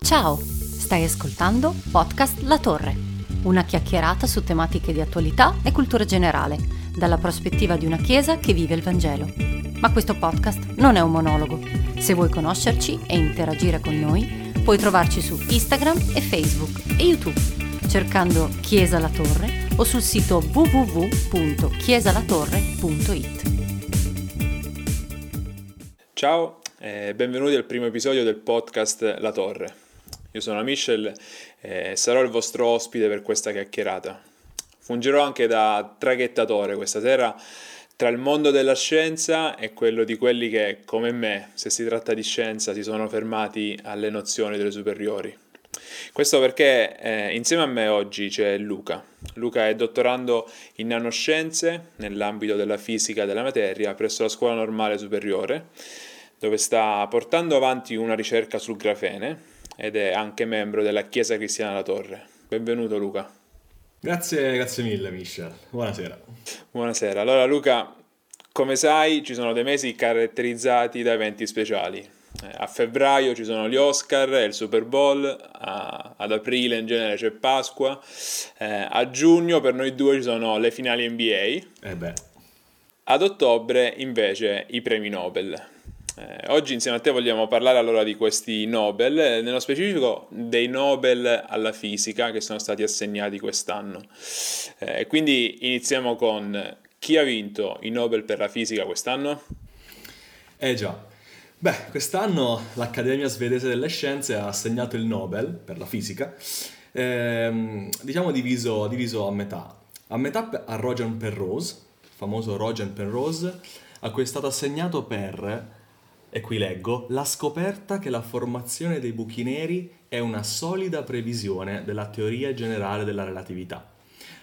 Ciao, stai ascoltando Podcast La Torre, una chiacchierata su tematiche di attualità e cultura generale, dalla prospettiva di una chiesa che vive il Vangelo. Ma questo podcast non è un monologo. Se vuoi conoscerci e interagire con noi, puoi trovarci su Instagram e Facebook e YouTube, cercando Chiesa La Torre o sul sito www.chiesalatorre.it. Ciao e benvenuti al primo episodio del podcast La Torre. Io sono Michel e sarò il vostro ospite per questa chiacchierata. Fungerò anche da traghettatore questa sera tra il mondo della scienza e quello di quelli che, come me, se si tratta di scienza, si sono fermati alle nozioni delle superiori. Questo perché eh, insieme a me oggi c'è Luca. Luca è dottorando in nanoscienze nell'ambito della fisica della materia presso la scuola normale superiore, dove sta portando avanti una ricerca sul grafene ed è anche membro della Chiesa Cristiana La Torre. Benvenuto Luca. Grazie, grazie mille Michel. Buonasera. Buonasera. Allora Luca, come sai ci sono dei mesi caratterizzati da eventi speciali. Eh, a febbraio ci sono gli Oscar e il Super Bowl, a, ad aprile in genere c'è Pasqua, eh, a giugno per noi due ci sono le finali NBA. Eh beh. Ad ottobre invece i premi Nobel. Eh, oggi insieme a te vogliamo parlare allora di questi Nobel, eh, nello specifico dei Nobel alla fisica che sono stati assegnati quest'anno. Eh, quindi iniziamo con chi ha vinto i Nobel per la fisica quest'anno? Eh già. Beh, quest'anno l'Accademia svedese delle scienze ha assegnato il Nobel per la fisica, ehm, diciamo diviso, diviso a metà. A metà a Roger Penrose, il famoso Roger Penrose, a cui è stato assegnato per e qui leggo, la scoperta che la formazione dei buchi neri è una solida previsione della teoria generale della relatività.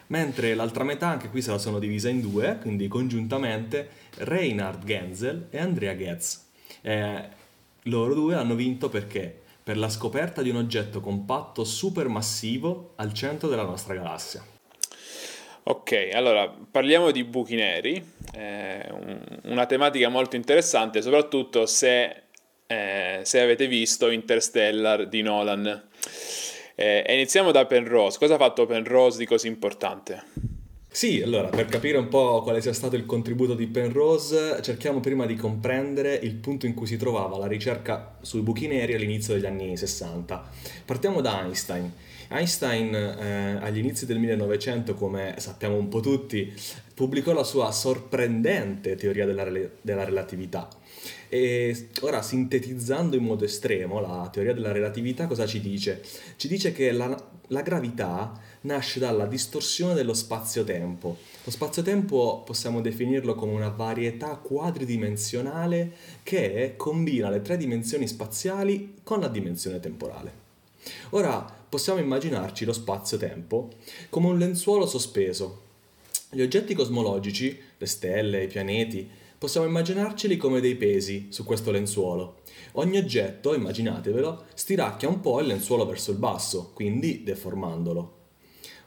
Mentre l'altra metà, anche qui se la sono divisa in due, quindi congiuntamente, Reinhard Genzel e Andrea Goetz. Eh, loro due hanno vinto perché? Per la scoperta di un oggetto compatto supermassivo al centro della nostra galassia. Ok, allora parliamo di buchi neri, eh, una tematica molto interessante, soprattutto se, eh, se avete visto Interstellar di Nolan. Eh, iniziamo da Penrose. Cosa ha fatto Penrose di così importante? Sì, allora, per capire un po' quale sia stato il contributo di Penrose, cerchiamo prima di comprendere il punto in cui si trovava la ricerca sui buchi neri all'inizio degli anni 60. Partiamo da Einstein. Einstein eh, agli inizi del 1900, come sappiamo un po' tutti, pubblicò la sua sorprendente teoria della, della relatività. E ora, sintetizzando in modo estremo la teoria della relatività, cosa ci dice? Ci dice che la, la gravità nasce dalla distorsione dello spazio-tempo. Lo spazio-tempo possiamo definirlo come una varietà quadridimensionale che combina le tre dimensioni spaziali con la dimensione temporale. Ora possiamo immaginarci lo spazio-tempo come un lenzuolo sospeso. Gli oggetti cosmologici, le stelle, i pianeti, possiamo immaginarceli come dei pesi su questo lenzuolo. Ogni oggetto, immaginatevelo, stiracchia un po' il lenzuolo verso il basso, quindi deformandolo.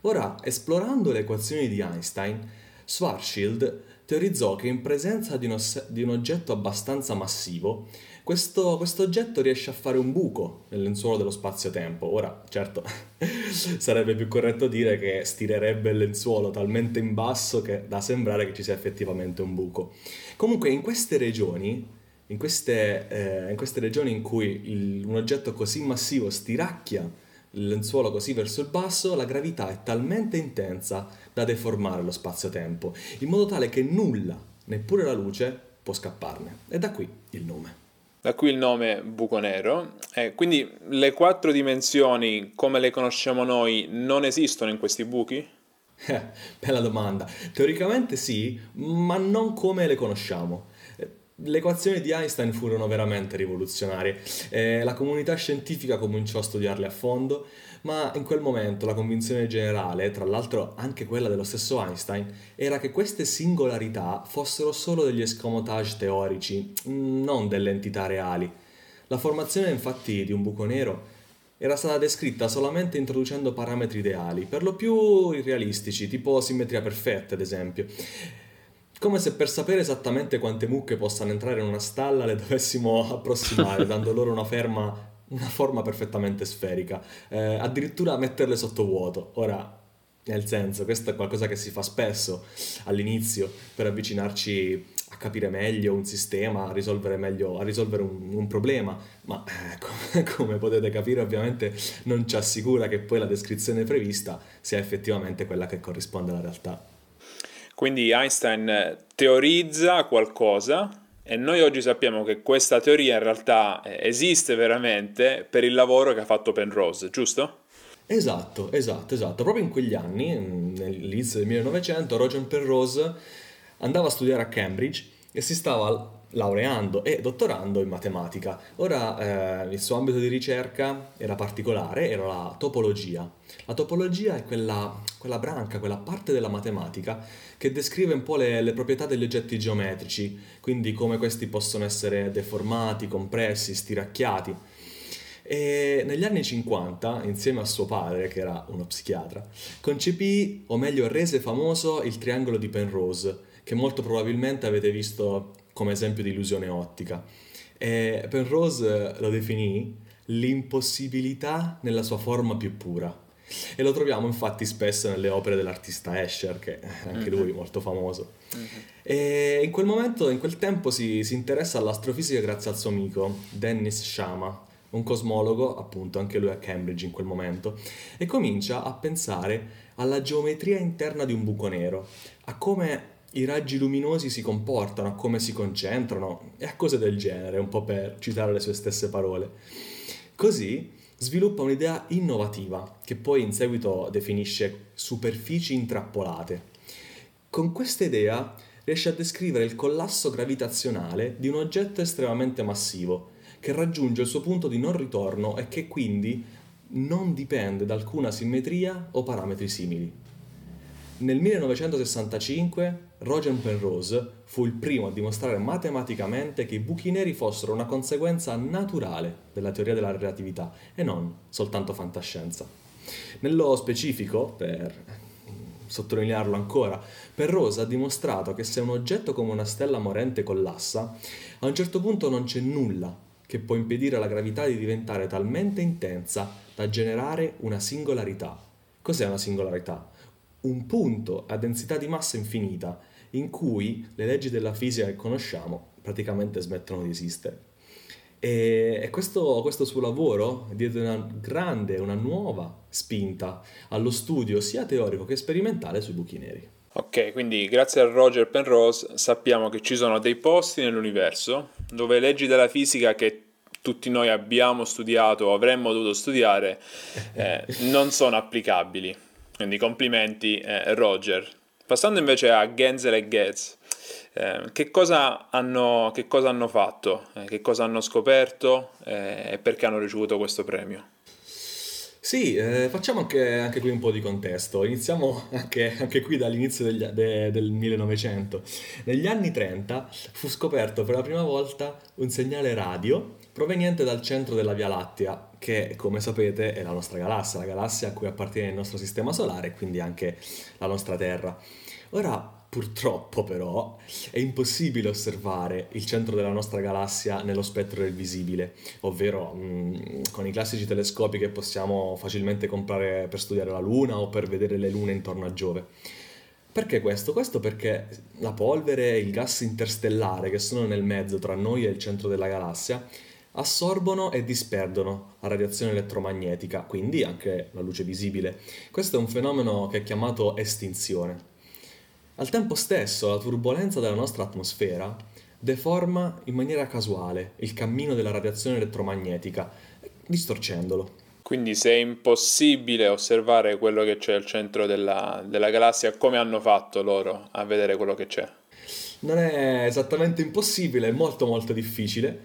Ora, esplorando le equazioni di Einstein, Schwarzschild teorizzò che in presenza di un, os- di un oggetto abbastanza massivo, questo, questo, oggetto riesce a fare un buco nel lenzuolo dello spazio-tempo. Ora, certo, sarebbe più corretto dire che stirerebbe il lenzuolo talmente in basso che da sembrare che ci sia effettivamente un buco. Comunque, in queste regioni, in queste, eh, in queste regioni in cui il, un oggetto così massivo stiracchia il lenzuolo così verso il basso, la gravità è talmente intensa da deformare lo spazio-tempo, in modo tale che nulla, neppure la luce, può scapparne. E da qui il nome. Da qui il nome buco nero. Eh, quindi le quattro dimensioni, come le conosciamo noi, non esistono in questi buchi? Bella domanda. Teoricamente sì, ma non come le conosciamo. Le equazioni di Einstein furono veramente rivoluzionarie. Eh, la comunità scientifica cominciò a studiarle a fondo ma in quel momento la convinzione generale, tra l'altro anche quella dello stesso Einstein, era che queste singolarità fossero solo degli escamotage teorici, mm, non delle entità reali. La formazione infatti di un buco nero era stata descritta solamente introducendo parametri ideali, per lo più irrealistici, tipo simmetria perfetta ad esempio. Come se per sapere esattamente quante mucche possano entrare in una stalla le dovessimo approssimare, dando loro una ferma una forma perfettamente sferica, eh, addirittura metterle sotto vuoto. Ora, nel senso, questo è qualcosa che si fa spesso all'inizio per avvicinarci a capire meglio un sistema, a risolvere meglio, a risolvere un, un problema, ma eh, come potete capire ovviamente non ci assicura che poi la descrizione prevista sia effettivamente quella che corrisponde alla realtà. Quindi Einstein teorizza qualcosa e noi oggi sappiamo che questa teoria in realtà eh, esiste veramente per il lavoro che ha fatto Penrose, giusto? Esatto, esatto, esatto. Proprio in quegli anni, nell'inizio del 1900, Roger Penrose andava a studiare a Cambridge e si stava laureando e dottorando in matematica. Ora eh, il suo ambito di ricerca era particolare, era la topologia. La topologia è quella, quella branca, quella parte della matematica che descrive un po' le, le, proprietà degli oggetti geometrici, quindi come questi possono essere deformati, compressi, stiracchiati. E negli anni 50, insieme a suo padre, che era uno psichiatra, concepì, o meglio rese famoso, il triangolo di Penrose, che molto probabilmente avete visto come esempio di illusione ottica. E Penrose lo definì l'impossibilità nella sua forma più pura. E lo troviamo infatti spesso nelle opere dell'artista Escher, che è anche lui mhm. molto famoso. Uh-huh. E in quel momento, in quel tempo, si, si, interessa all'astrofisica grazie al suo amico Dennis Shama, un cosmologo, appunto, anche lui a Cambridge in quel momento, e comincia a pensare alla geometria interna di un buco nero, a come i raggi luminosi si comportano, a come si concentrano e a cose del genere, un po' per citare le sue stesse parole. Così sviluppa un'idea innovativa che poi in seguito definisce superfici intrappolate. Con questa idea riesce a descrivere il collasso gravitazionale di un oggetto estremamente massivo che raggiunge il suo punto di non ritorno e che quindi non dipende da alcuna simmetria o parametri simili. Nel 1965 Roger Penrose fu il primo a dimostrare matematicamente che i buchi neri fossero una conseguenza naturale della teoria della relatività e non soltanto fantascienza. Nello specifico, per sottolinearlo ancora, Penrose ha dimostrato che se un oggetto come una stella morente collassa, a un certo punto non c'è nulla che può impedire alla gravità di diventare talmente intensa da generare una singolarità. Cos'è una singolarità? un punto a densità di massa infinita in cui le leggi della fisica che conosciamo praticamente smettono di esistere. E questo, questo suo lavoro diede una grande, una nuova spinta allo studio sia teorico che sperimentale sui buchi neri. Ok, quindi grazie a Roger Penrose sappiamo che ci sono dei posti nell'universo dove leggi della fisica che tutti noi abbiamo studiato o avremmo dovuto studiare eh, non sono applicabili. Quindi complimenti eh, Roger. Passando invece a Genzel e Getz, eh, che, cosa hanno, che, cosa hanno, fatto, eh, che cosa hanno scoperto eh, e perché hanno ricevuto questo premio? Sì, eh, facciamo anche, anche, qui un po' di contesto. Iniziamo anche, anche qui dall'inizio degli, de, del 1900. Negli anni 30 fu scoperto per la prima volta un segnale radio proveniente dal centro della Via Lattea, che come sapete è la nostra galassia, la galassia a cui appartiene il nostro sistema solare e quindi anche la nostra Terra. Ora, purtroppo però, è impossibile osservare il centro della nostra galassia nello spettro del visibile, ovvero mh, mm, con i classici telescopi che possiamo facilmente comprare per studiare la Luna o per vedere le lune intorno a Giove. Perché questo? Questo perché la polvere e il gas interstellare che sono nel mezzo tra noi e il centro della galassia assorbono e disperdono la radiazione elettromagnetica, quindi anche la luce visibile. Questo è un fenomeno che è chiamato estinzione. Al tempo stesso la turbolenza della nostra atmosfera deforma in maniera casuale il cammino della radiazione elettromagnetica, distorcendolo. Quindi se è impossibile osservare quello che c'è al centro della, della galassia, come hanno fatto loro a vedere quello che c'è? Non è esattamente impossibile, è molto molto difficile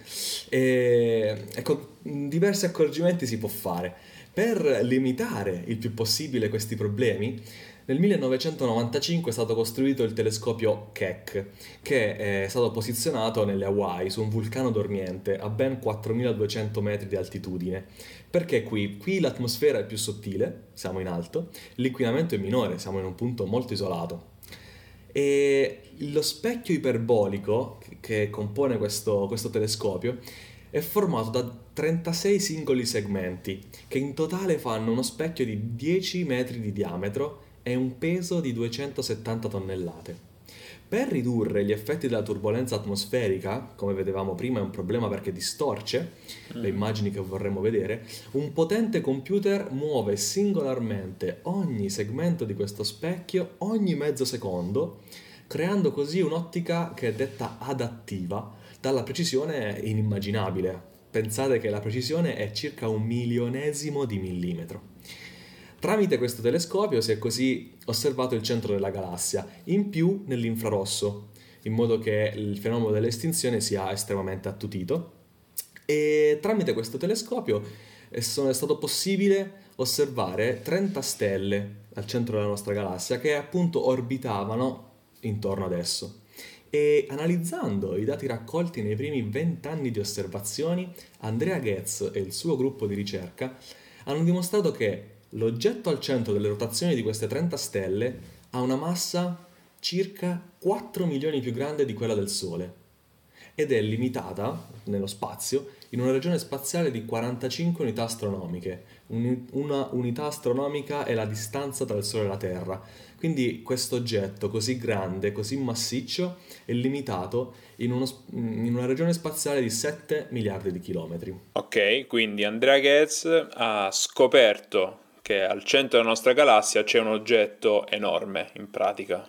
e, e con diversi accorgimenti si può fare. Per limitare il più possibile questi problemi, nel 1995 è stato costruito il telescopio Keck, che è stato posizionato nelle Hawaii su un vulcano dormiente a ben 4200 metri di altitudine. Perché qui? Qui l'atmosfera è più sottile, siamo in alto, l'inquinamento è minore, siamo in un punto molto isolato. E lo specchio iperbolico che compone questo, questo telescopio è formato da 36 singoli segmenti che in totale fanno uno specchio di 10 metri di diametro e un peso di 270 tonnellate. Per ridurre gli effetti della turbolenza atmosferica, come vedevamo prima è un problema perché distorce le mm. immagini che vorremmo vedere, un potente computer muove singolarmente ogni segmento di questo specchio ogni mezzo secondo, creando così un'ottica che è detta adattiva, dalla precisione inimmaginabile. Pensate che la precisione è circa un milionesimo di millimetro. Tramite questo telescopio si è così osservato il centro della galassia, in più nell'infrarosso, in modo che il fenomeno dell'estinzione sia estremamente attutito. E tramite questo telescopio è stato possibile osservare 30 stelle al centro della nostra galassia che appunto orbitavano intorno ad esso. E analizzando i dati raccolti nei primi 20 anni di osservazioni, Andrea Goetz e il suo gruppo di ricerca hanno dimostrato che L'oggetto al centro delle rotazioni di queste 30 stelle ha una massa circa 4 milioni più grande di quella del Sole ed è limitata nello spazio in una regione spaziale di 45 unità astronomiche. Una unità astronomica è la distanza tra il Sole e la Terra. Quindi questo oggetto così grande, così massiccio, è limitato in, uno, in una regione spaziale di 7 miliardi di chilometri. Ok, quindi Andrea Goetz ha scoperto che al centro della nostra galassia c'è un oggetto enorme in pratica.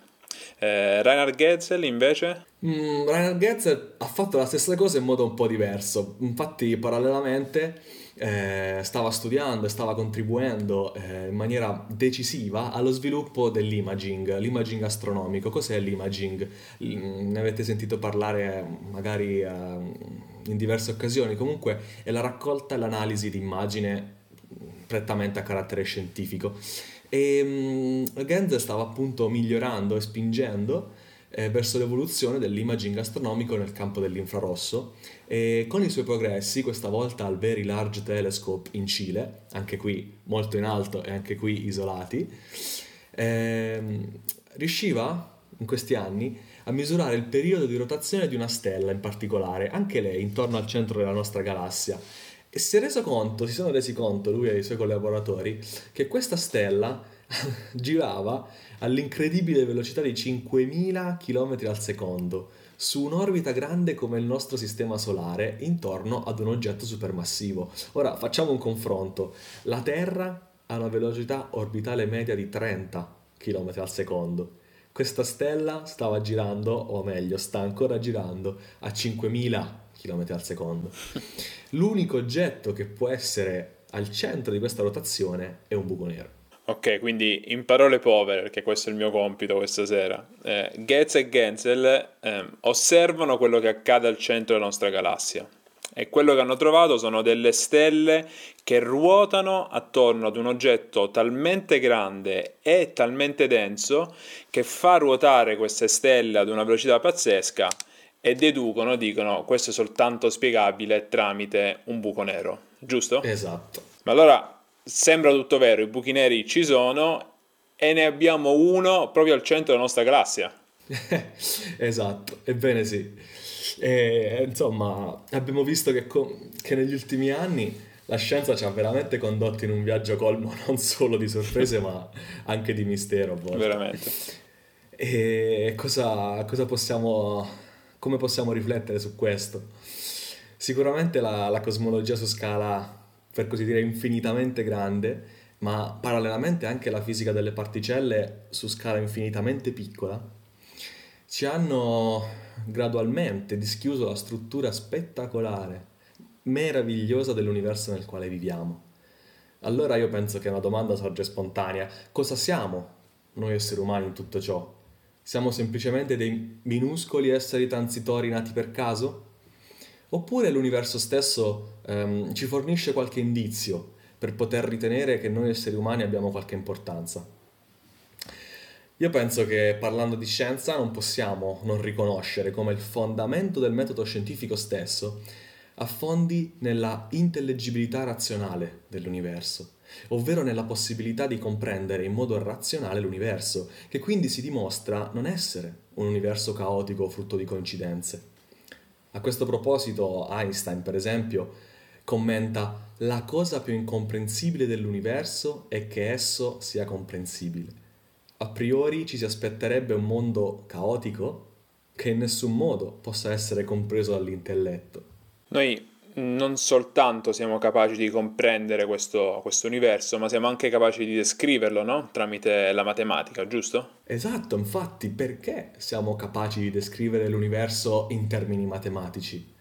Eh, Reinhard Getzel invece? Mm, Reinhard Getzel ha fatto la stessa cosa in modo un po' diverso, infatti parallelamente eh, stava studiando e stava contribuendo eh, in maniera decisiva allo sviluppo dell'imaging, l'imaging astronomico. Cos'è l'imaging? Mm, ne avete sentito parlare magari eh, in diverse occasioni, comunque è la raccolta e l'analisi di immagine prettamente a carattere scientifico. E um, Genzer stava appunto migliorando e spingendo eh, verso l'evoluzione dell'imaging astronomico nel campo dell'infrarosso e con i suoi progressi, questa volta al Very Large Telescope in Cile, anche qui molto in alto e anche qui isolati, ehm, riusciva in questi anni a misurare il periodo di rotazione di una stella in particolare, anche lei intorno al centro della nostra galassia si è reso conto, si sono resi conto lui e i suoi collaboratori, che questa stella girava all'incredibile velocità di 5.000 km al secondo su un'orbita grande come il nostro sistema solare intorno ad un oggetto supermassivo. Ora facciamo un confronto. La Terra ha una velocità orbitale media di 30 km al secondo. Questa stella stava girando, o meglio, sta ancora girando a 5.000 km al secondo. L'unico oggetto che può essere al centro di questa rotazione è un buco nero. Ok, quindi in parole povere, perché questo è il mio compito questa sera, eh, Goetz e Genzel eh, osservano quello che accade al centro della nostra galassia e quello che hanno trovato sono delle stelle che ruotano attorno ad un oggetto talmente grande e talmente denso che fa ruotare queste stelle ad una velocità pazzesca e deducono, dicono questo è soltanto spiegabile tramite un buco nero, giusto? Esatto. Ma allora sembra tutto vero, i buchi neri ci sono e ne abbiamo uno proprio al centro della nostra galassia. esatto, ebbene sì. E, insomma, abbiamo visto che, co- che negli ultimi anni la scienza ci ha veramente condotto in un viaggio colmo non solo di sorprese ma anche di mistero. Veramente. E cosa, cosa possiamo come possiamo riflettere su questo? Sicuramente la, la cosmologia su scala, per così dire, infinitamente grande, ma parallelamente anche la fisica delle particelle su scala infinitamente piccola, ci hanno gradualmente dischiuso la struttura spettacolare, meravigliosa dell'universo nel quale viviamo. Allora io penso che una domanda sorge spontanea. Cosa siamo noi esseri umani in tutto ciò? Siamo semplicemente dei minuscoli esseri transitori nati per caso? Oppure l'universo stesso ehm, ci fornisce qualche indizio per poter ritenere che noi esseri umani abbiamo qualche importanza? Io penso che parlando di scienza non possiamo non riconoscere come il fondamento del metodo scientifico stesso affondi nella intellegibilità razionale dell'universo ovvero nella possibilità di comprendere in modo razionale l'universo, che quindi si dimostra non essere un universo caotico frutto di coincidenze. A questo proposito Einstein, per esempio, commenta la cosa più incomprensibile dell'universo è che esso sia comprensibile. A priori ci si aspetterebbe un mondo caotico che in nessun modo possa essere compreso dall'intelletto. Noi non soltanto siamo capaci di comprendere questo, questo, universo, ma siamo anche capaci di descriverlo, no? Tramite la matematica, giusto? Esatto, infatti, perché siamo capaci di descrivere l'universo in termini matematici?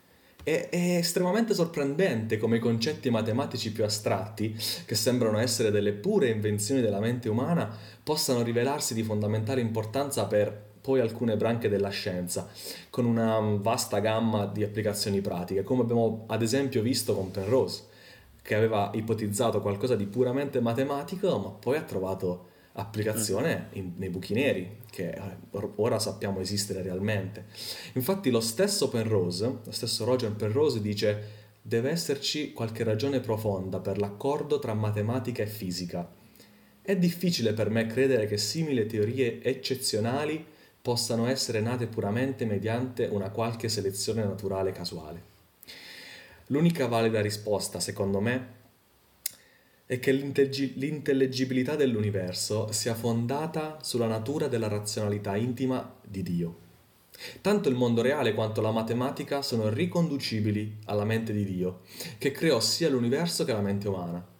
È, è estremamente sorprendente come i concetti matematici più astratti, che sembrano essere delle pure invenzioni della mente umana, possano rivelarsi di fondamentale importanza per poi alcune branche della scienza, con una vasta gamma di applicazioni pratiche, come abbiamo ad esempio visto con Penrose, che aveva ipotizzato qualcosa di puramente matematico, ma poi ha trovato applicazione mm. in, nei buchi neri, che eh, ora sappiamo esistere realmente. Infatti lo stesso Penrose, lo stesso Roger Penrose dice deve esserci qualche ragione profonda per l'accordo tra matematica e fisica. È difficile per me credere che simili teorie eccezionali possano essere nate puramente mediante una qualche selezione naturale casuale. L'unica valida risposta, secondo me, è che l'intellegibilità dell'universo sia fondata sulla natura della razionalità intima di Dio. Tanto il mondo reale quanto la matematica sono riconducibili alla mente di Dio, che creò sia l'universo che la mente umana.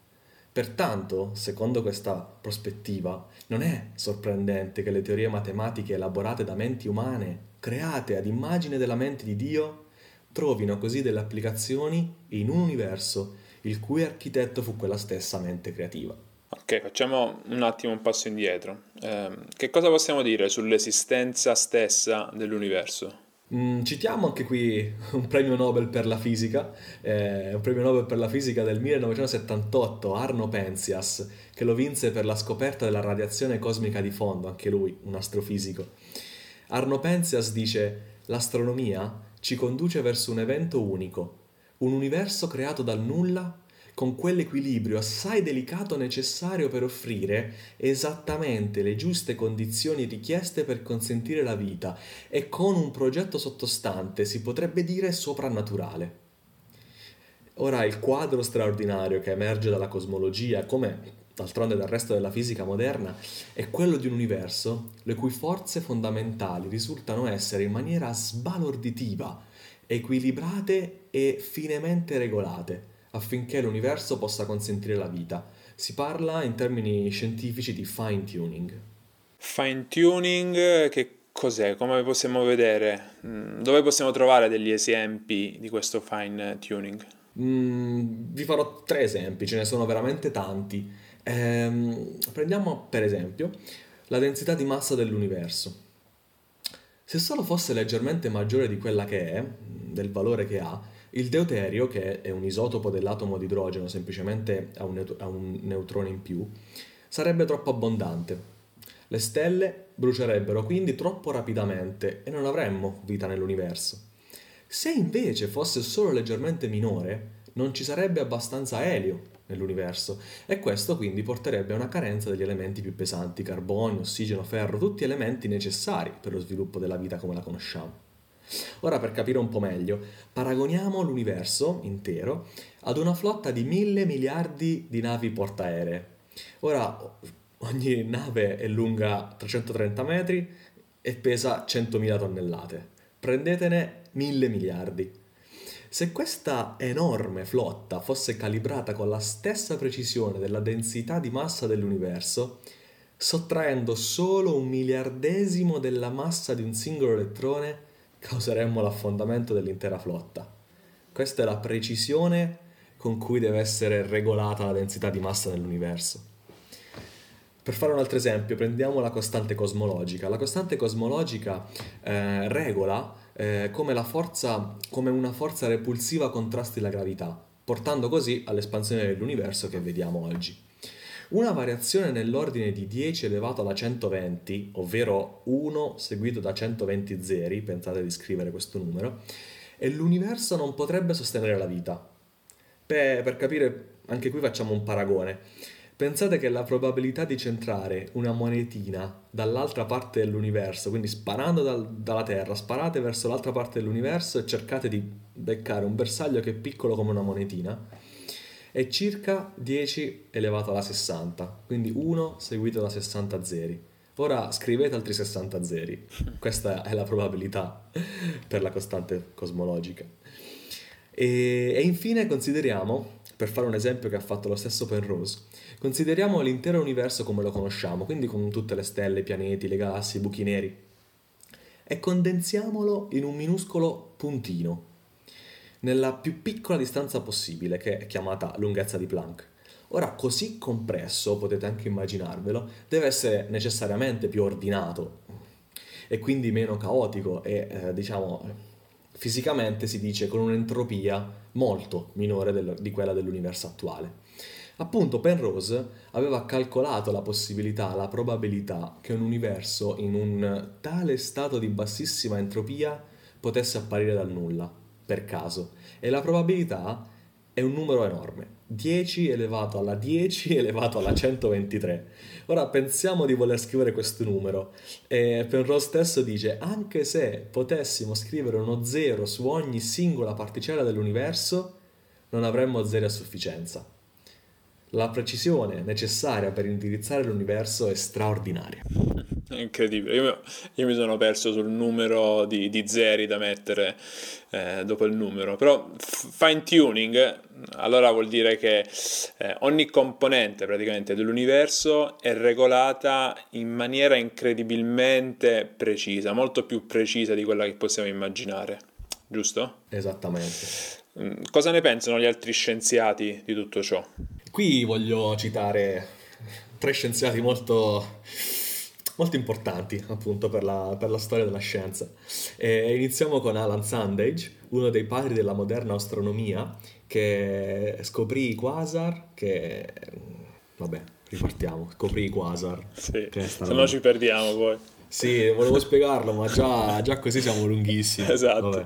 Pertanto, secondo questa prospettiva, non è sorprendente che le teorie matematiche elaborate da menti umane, create ad immagine della mente di Dio, trovino così delle applicazioni in un universo il cui architetto fu quella stessa mente creativa. Ok, facciamo un attimo un passo indietro. Eh, che cosa possiamo dire sull'esistenza stessa dell'universo? Mm, citiamo anche qui un premio Nobel per la fisica, eh, un premio Nobel per la fisica del 1978, Arno Penzias, che lo vinse per la scoperta della radiazione cosmica di fondo, anche lui un astrofisico. Arno Penzias dice: L'astronomia ci conduce verso un evento unico, un universo creato dal nulla con quell'equilibrio assai delicato necessario per offrire esattamente le giuste condizioni richieste per consentire la vita e con un progetto sottostante, si potrebbe dire soprannaturale. Ora il quadro straordinario che emerge dalla cosmologia, come d'altronde dal resto della fisica moderna, è quello di un universo le cui forze fondamentali risultano essere in maniera sbalorditiva, equilibrate e finemente regolate affinché l'universo possa consentire la vita. Si parla in termini scientifici di fine tuning. Fine tuning, che cos'è? Come possiamo vedere? Mm, dove possiamo trovare degli esempi di questo fine tuning? Mm, vi farò tre esempi, ce ne sono veramente tanti. Ehm, prendiamo per esempio la densità di massa dell'universo. Se solo fosse leggermente maggiore di quella che è, del valore che ha, il deuterio, che è un isotopo dell'atomo di idrogeno, semplicemente ha un, neut- ha un neutrone in più, sarebbe troppo abbondante. Le stelle brucierebbero quindi troppo rapidamente e non avremmo vita nell'universo. Se invece fosse solo leggermente minore, non ci sarebbe abbastanza elio nell'universo e questo quindi porterebbe a una carenza degli elementi più pesanti, carbonio, ossigeno, ferro, tutti elementi necessari per lo sviluppo della vita come la conosciamo. Ora per capire un po' meglio, paragoniamo l'universo intero ad una flotta di mille miliardi di navi portaeree. Ora ogni nave è lunga 330 metri e pesa 100.000 tonnellate. Prendetene mille miliardi. Se questa enorme flotta fosse calibrata con la stessa precisione della densità di massa dell'universo, sottraendo solo un miliardesimo della massa di un singolo elettrone, causeremmo l'affondamento dell'intera flotta. Questa è la precisione con cui deve essere regolata la densità di massa nell'universo. Per fare un altro esempio, prendiamo la costante cosmologica. La costante cosmologica eh, regola eh, come, forza, come una forza repulsiva contrasti la gravità, portando così all'espansione dell'universo che vediamo oggi. Una variazione nell'ordine di 10 elevato alla 120, ovvero 1 seguito da 120 zeri, pensate di scrivere questo numero, e l'universo non potrebbe sostenere la vita. Per, per capire, anche qui facciamo un paragone. Pensate che la probabilità di centrare una monetina dall'altra parte dell'universo, quindi sparando dal, dalla Terra, sparate verso l'altra parte dell'universo e cercate di beccare un bersaglio che è piccolo come una monetina, è circa 10 elevato alla 60, quindi 1 seguito da 60 zeri. Ora scrivete altri 60 zeri, questa è la probabilità per la costante cosmologica. E, e infine consideriamo, per fare un esempio che ha fatto lo stesso Penrose, consideriamo l'intero universo come lo conosciamo, quindi con tutte le stelle, i pianeti, le galassie, i buchi neri, e condensiamolo in un minuscolo puntino, nella più piccola distanza possibile, che è chiamata lunghezza di Planck. Ora, così compresso, potete anche immaginarvelo, deve essere necessariamente più ordinato e quindi meno caotico e, eh, diciamo, fisicamente si dice con un'entropia molto minore del, di quella dell'universo attuale. Appunto Penrose aveva calcolato la possibilità, la probabilità che un universo in un tale stato di bassissima entropia potesse apparire dal nulla, per caso, e la probabilità è un numero enorme, 10 elevato alla 10 elevato alla 123. Ora pensiamo di voler scrivere questo numero e Penrose stesso dice anche se potessimo scrivere uno 0 su ogni singola particella dell'universo non avremmo zeri a sufficienza. La precisione necessaria per indirizzare l'universo è straordinaria. Incredibile, io, io, mi sono perso sul numero di, di zeri da mettere eh, dopo il numero, però fine tuning allora vuol dire che eh, ogni componente praticamente dell'universo è regolata in maniera incredibilmente precisa, molto più precisa di quella che possiamo immaginare, giusto? Esattamente. Mm, cosa ne pensano gli altri scienziati di tutto ciò? Qui voglio citare tre scienziati molto, molto importanti appunto per la, per la, storia della scienza. E iniziamo con Alan Sandage, uno dei padri della moderna astronomia, che scoprì i quasar, che... vabbè, ripartiamo, scoprì i quasar. Sì, se no ci perdiamo poi. Sì, volevo spiegarlo, ma già, già così siamo lunghissimi. Esatto. Vabbè.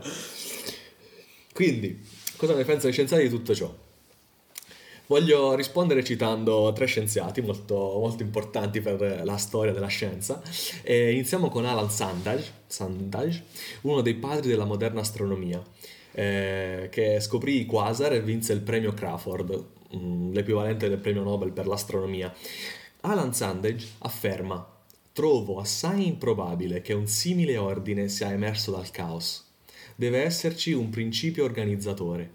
Quindi, cosa ne pensano gli scienziati di tutto ciò? Voglio rispondere citando tre scienziati molto, molto importanti per la storia della scienza. E iniziamo con Alan Sandage, Sandage, uno dei padri della moderna astronomia, eh, che scoprì i quasar e vinse il premio Crawford, mm, l'equivalente del premio Nobel per l'astronomia. Alan Sandage afferma: Trovo assai improbabile che un simile ordine sia emerso dal caos. Deve esserci un principio organizzatore.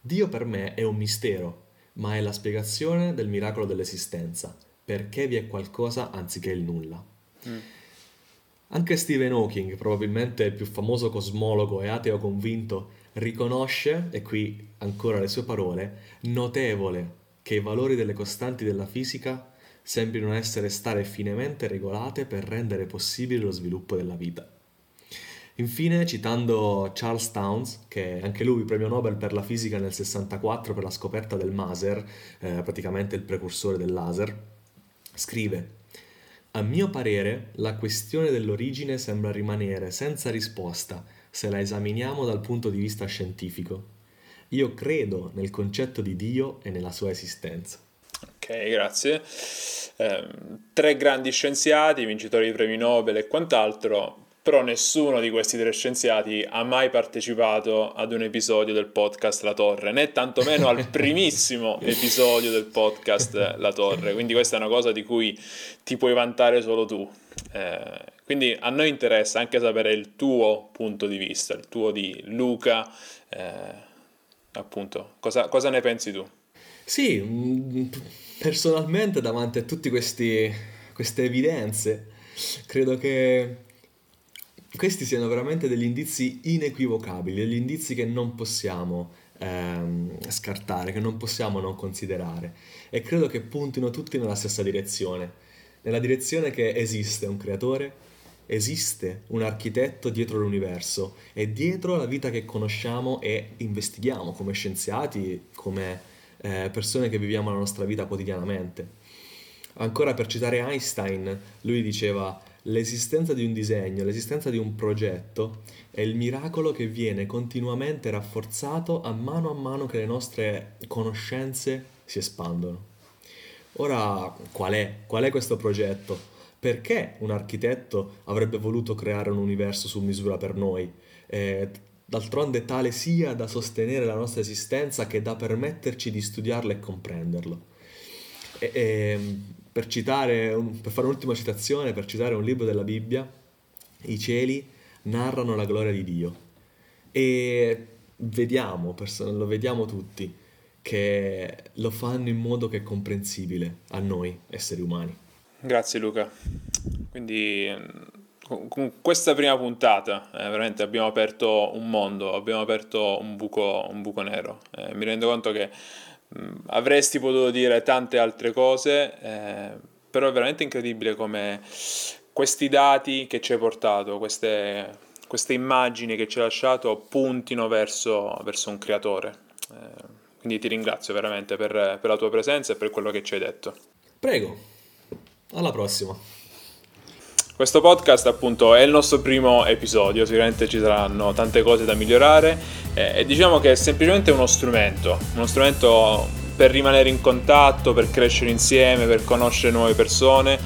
Dio per me è un mistero ma è la spiegazione del miracolo dell'esistenza, perché vi è qualcosa anziché il nulla. Mm. Anche Stephen Hawking, probabilmente il più famoso cosmologo e ateo convinto, riconosce, e qui ancora le sue parole, notevole che i valori delle costanti della fisica sembrino essere stare finemente regolate per rendere possibile lo sviluppo della vita. Infine, citando Charles Towns, che è anche lui premio Nobel per la fisica nel 64 per la scoperta del maser, eh, praticamente il precursore del laser, scrive a mio parere, la questione dell'origine sembra rimanere senza risposta se la esaminiamo dal punto di vista scientifico. Io credo nel concetto di Dio e nella sua esistenza. Ok, grazie. Eh, tre grandi scienziati, vincitori di premi Nobel e quant'altro, però nessuno di questi tre scienziati ha mai partecipato ad un episodio del podcast La Torre, né tantomeno al primissimo episodio del podcast La Torre, quindi questa è una cosa di cui ti puoi vantare solo tu. Eh, quindi a noi interessa anche sapere il tuo punto di vista, il tuo di Luca, eh, appunto, cosa, cosa ne pensi tu? Sì, mm, personalmente davanti a tutte queste evidenze, credo che questi siano veramente degli indizi inequivocabili, degli indizi che non possiamo ehm, scartare, che non possiamo non considerare e credo che puntino tutti nella stessa direzione, nella direzione che esiste un creatore, esiste un architetto dietro l'universo e dietro la vita che conosciamo e investighiamo come scienziati, come eh, persone che viviamo la nostra vita quotidianamente. Ancora per citare Einstein, lui diceva L'esistenza di un disegno, l'esistenza di un progetto è il miracolo che viene continuamente rafforzato a mano a mano che le nostre conoscenze si espandono. Ora, qual è? Qual è questo progetto? Perché un architetto avrebbe voluto creare un universo su misura per noi? Eh, d'altronde tale sia da sostenere la nostra esistenza che da permetterci di studiarlo e comprenderlo. E, e, per, citare, per fare un'ultima citazione, per citare un libro della Bibbia, i cieli narrano la gloria di Dio e vediamo, lo vediamo tutti, che lo fanno in modo che è comprensibile a noi esseri umani. Grazie Luca. Quindi con questa prima puntata eh, veramente abbiamo aperto un mondo, abbiamo aperto un buco, un buco nero. Eh, mi rendo conto che avresti potuto dire tante altre cose, eh, però è veramente incredibile come questi dati che ci hai portato, queste, queste immagini che ci hai lasciato puntino verso, verso un creatore. Eh, quindi ti ringrazio veramente per, per la tua presenza e per quello che ci hai detto. Prego, alla prossima. Questo podcast appunto è il nostro primo episodio, sicuramente ci saranno tante cose da migliorare. Eh, e diciamo che è semplicemente uno strumento, uno strumento per rimanere in contatto, per crescere insieme, per conoscere nuove persone.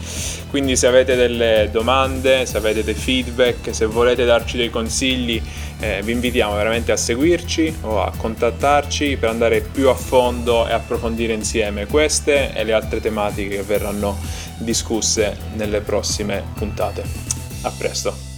Quindi se avete delle domande, se avete dei feedback, se volete darci dei consigli, eh, vi invitiamo veramente a seguirci o a contattarci per andare più a fondo e approfondire insieme queste e le altre tematiche che verranno discusse nelle prossime puntate. A presto!